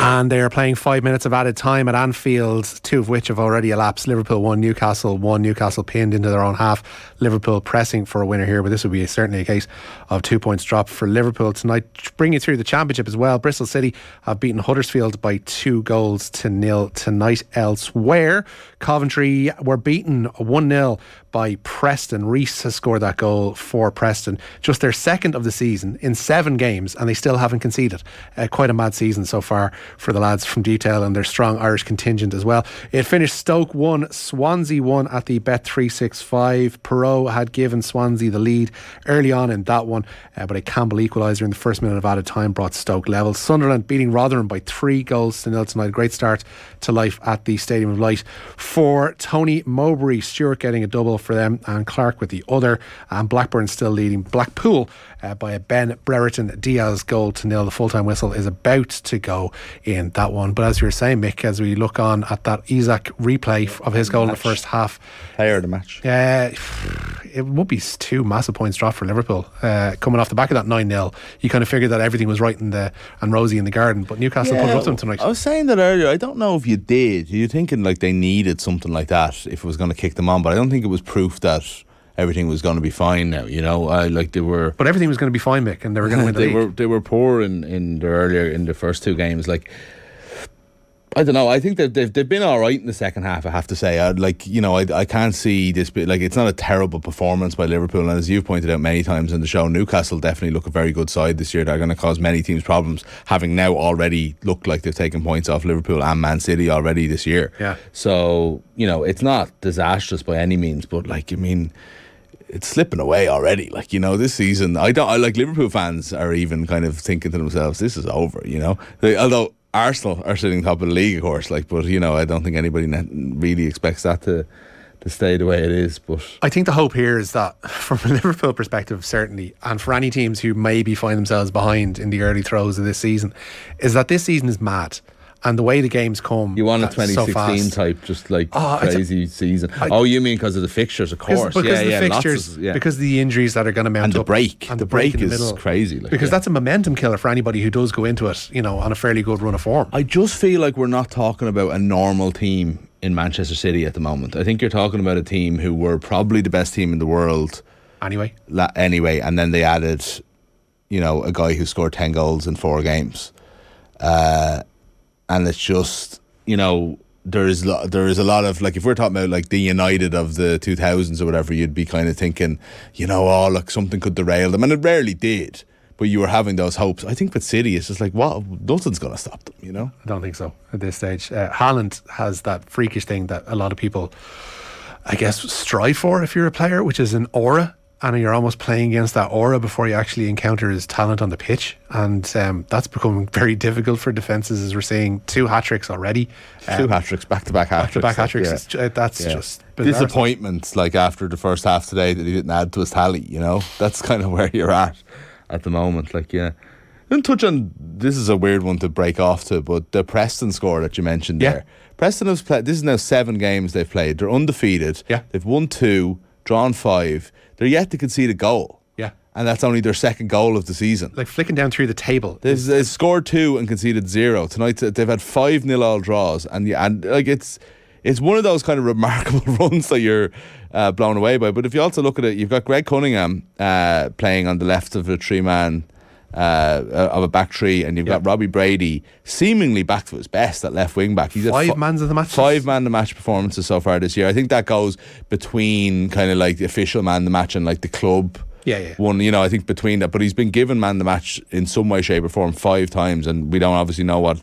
S8: And they are playing five minutes of added time at Anfield, two of which have already elapsed. Liverpool one, Newcastle one, Newcastle pinned into their own half. Liverpool pressing for a winner here, but this would be certainly a case of two points dropped for Liverpool tonight. Bringing through the championship as well, Bristol City have beaten Huddersfield by two goals to nil tonight. Elsewhere, Coventry were beaten 1 0 by Preston. Riis has scored that goal for Preston. Just their second of the season in seven games, and they still haven't conceded. Uh, quite a mad season so far for the lads from Deepdale and their strong Irish contingent as well. It finished Stoke 1, Swansea 1 at the Bet365. Piroe had given Swansea the lead early on in that one, uh, but a Campbell equaliser in the first minute of added time brought Stoke level. Sunderland beating Rotherham by three goals to nil tonight. Great start to life at the Stadium of Light for Tony Mowbray. Stewart getting a double for them and Clark with the other. And Blackburn still leading Blackpool uh, by a Ben Brereton Diaz goal to nil. The full time whistle is about to go in that one. But as you were saying, Mick, as we look on at that Isak replay of his goal in the first half,
S9: player of the match.
S8: Yeah, uh, it would be two massive points dropped for Liverpool uh, coming off the back of that nine 0 You kind of figured that everything was right in the and rosy in the garden, but Newcastle yeah, put it up to them tonight.
S9: I was saying that earlier. I don't know if you did. You're thinking like they needed something like that if it was going to kick them on, but I don't think it was proof that everything was going to be fine now. You know, I like they were.
S8: But everything was going to be fine, Mick, and they were going (laughs) to win the
S9: they
S8: league.
S9: were they were poor in in the earlier in the first two games. Like I don't know. I think that they've they've been all right in the second half. I have to say, I, like you know, I, I can't see this. Bit, like it's not a terrible performance by Liverpool, and as you've pointed out many times in the show, Newcastle definitely look a very good side this year. They're going to cause many teams problems, having now already looked like they've taken points off Liverpool and Man City already this year.
S8: Yeah.
S9: So you know, it's not disastrous by any means, but like I mean it's slipping away already. Like you know, this season, I don't. I like Liverpool fans are even kind of thinking to themselves, "This is over." You know, they, although Arsenal are sitting top of the league, of course. Like, but you know, I don't think anybody really expects that to to stay the way it is. But
S8: I think the hope here is that, (laughs) from a Liverpool perspective, certainly, and for any teams who maybe find themselves behind in the early throes of this season, is that this season is mad and the way the games come.
S9: You want a 2016
S8: so
S9: type, just like oh, crazy season. I, oh, you mean because of the fixtures, of course.
S8: Because,
S9: yeah,
S8: the
S9: yeah,
S8: fixtures,
S9: of, yeah.
S8: because of the injuries that are going to mount
S9: and the
S8: up,
S9: break.
S8: And
S9: the,
S8: the break,
S9: break is
S8: middle.
S9: crazy. Like,
S8: because
S9: yeah.
S8: that's a momentum killer for anybody who does go into it, you know, on a fairly good run of form.
S9: I just feel like we're not talking about a normal team in Manchester City at the moment. I think you're talking about a team who were probably the best team in the world.
S8: Anyway.
S9: La- anyway, and then they added, you know, a guy who scored 10 goals in four games. Uh, and it's just you know there is there is a lot of like if we're talking about like the United of the 2000s or whatever you'd be kind of thinking you know oh look something could derail them. And it rarely did but you were having those hopes. I think with City it's just like what nothing's going to stop them you know?
S8: I don't think so at this stage. Uh, Haaland has that freakish thing that a lot of people I guess strive for if you're a player which is an aura and you're almost playing against that aura before you actually encounter his talent on the pitch. And um, that's becoming (laughs) very difficult for defences as we're seeing two hat tricks already.
S9: Um, two hat tricks, back to back hat tricks.
S8: Back hat tricks. Yeah. that's yeah. just
S9: disappointments. Like after the first half today that he didn't add to his tally. You know, that's kind of (laughs) where you're at at the moment. Like yeah. And touch on this is a weird one to break off to, but the Preston score that you mentioned
S8: yeah.
S9: there. Preston has played. This is now seven games they've played. They're undefeated.
S8: Yeah,
S9: they've won two, drawn five. They're yet to concede a goal.
S8: Yeah.
S9: And that's only their second goal of the season.
S8: Like flicking down through the table.
S9: They've, they've scored two and conceded zero. Tonight they've had five nil all draws. And, and like it's it's one of those kind of remarkable (laughs) runs that you're uh, blown away by. But if you also look at it, you've got Greg Cunningham uh, playing on the left of a three man uh, of a back three, and you've got Robbie Brady seemingly back to his best at left wing back.
S8: He's five mans of the match.
S9: Five man the match performances so far this year. I think that goes between kind of like the official man the match and like the club.
S8: Yeah, yeah.
S9: One, you know, I think between that, but he's been given man the match in some way, shape, or form five times, and we don't obviously know what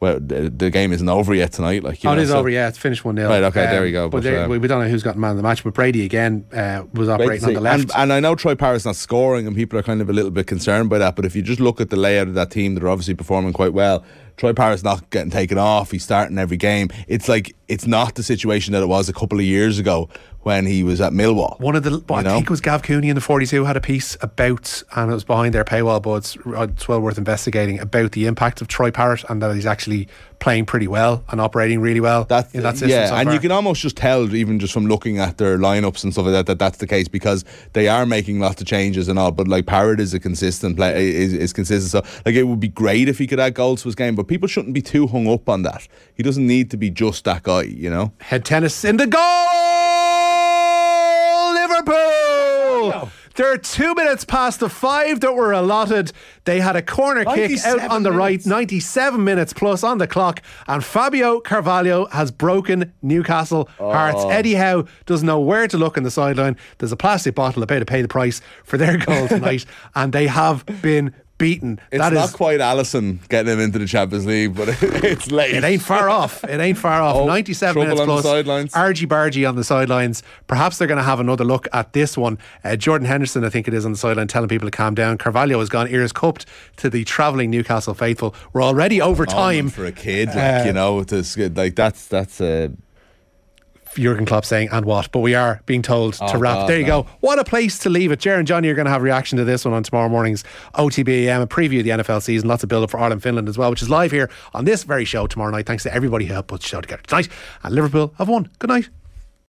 S9: well, the, the, game isn't over yet tonight. Like,
S8: oh,
S9: know,
S8: it is
S9: so.
S8: over. Yeah, it's finished one 0
S9: Right. Okay. Um, there we go.
S8: But, but um, we don't know who's got man of the match. But Brady again uh, was operating on the left,
S9: and, and, I know Troy Parrott's not scoring, and people are kind of a little bit concerned by that. But if you just look at the layout of that team, they're obviously performing quite well. Troy Parrott's not getting taken off. He's starting every game. It's like it's not the situation that it was a couple of years ago when he was at Millwall.
S8: One of the, well, I know? think it was Gav Cooney in the 42 had a piece about, and it was behind their paywall, but it's, uh, it's well worth investigating about the impact of Troy Parrott and that he's actually playing pretty well and operating really well
S9: that's,
S8: in that system.
S9: Yeah,
S8: so
S9: and you can almost just tell, even just from looking at their lineups and stuff like that, that that's the case because they are making lots of changes and all. But like Parrott is a consistent play, is, is consistent. So like it would be great if he could add goals to his game, but people shouldn't be too hung up on that. He doesn't need to be just that guy, you know.
S8: Head tennis in the goal, Liverpool. There are two minutes past the five that were allotted. They had a corner kick out on the minutes. right, 97 minutes plus on the clock, and Fabio Carvalho has broken Newcastle oh. hearts. Eddie Howe doesn't know where to look in the sideline. There's a plastic bottle about to pay the price for their goal (laughs) tonight, and they have been beaten.
S9: It's
S8: that
S9: not
S8: is,
S9: quite Alisson getting him into the Champions League, but (laughs) it's late.
S8: It ain't far off. It ain't far off.
S9: Oh,
S8: 97 minutes plus.
S9: sidelines.
S8: Argy Bargy on the sidelines. Perhaps they're going to have another look at this one. Uh, Jordan Henderson, I think it is, on the sideline telling people to calm down. Carvalho has gone ears cupped to the travelling Newcastle faithful. We're already over time.
S9: For a kid, like, uh, you know, to, like that's, that's a.
S8: Jurgen Klopp saying, and what? But we are being told
S9: oh,
S8: to wrap.
S9: God,
S8: there you
S9: no.
S8: go. What a place to leave it. Jer and Johnny are going to have a reaction to this one on tomorrow morning's OTBAM, a preview of the NFL season. Lots of build up for Ireland Finland as well, which is live here on this very show tomorrow night. Thanks to everybody who helped put the show together tonight. And Liverpool have won. Good night.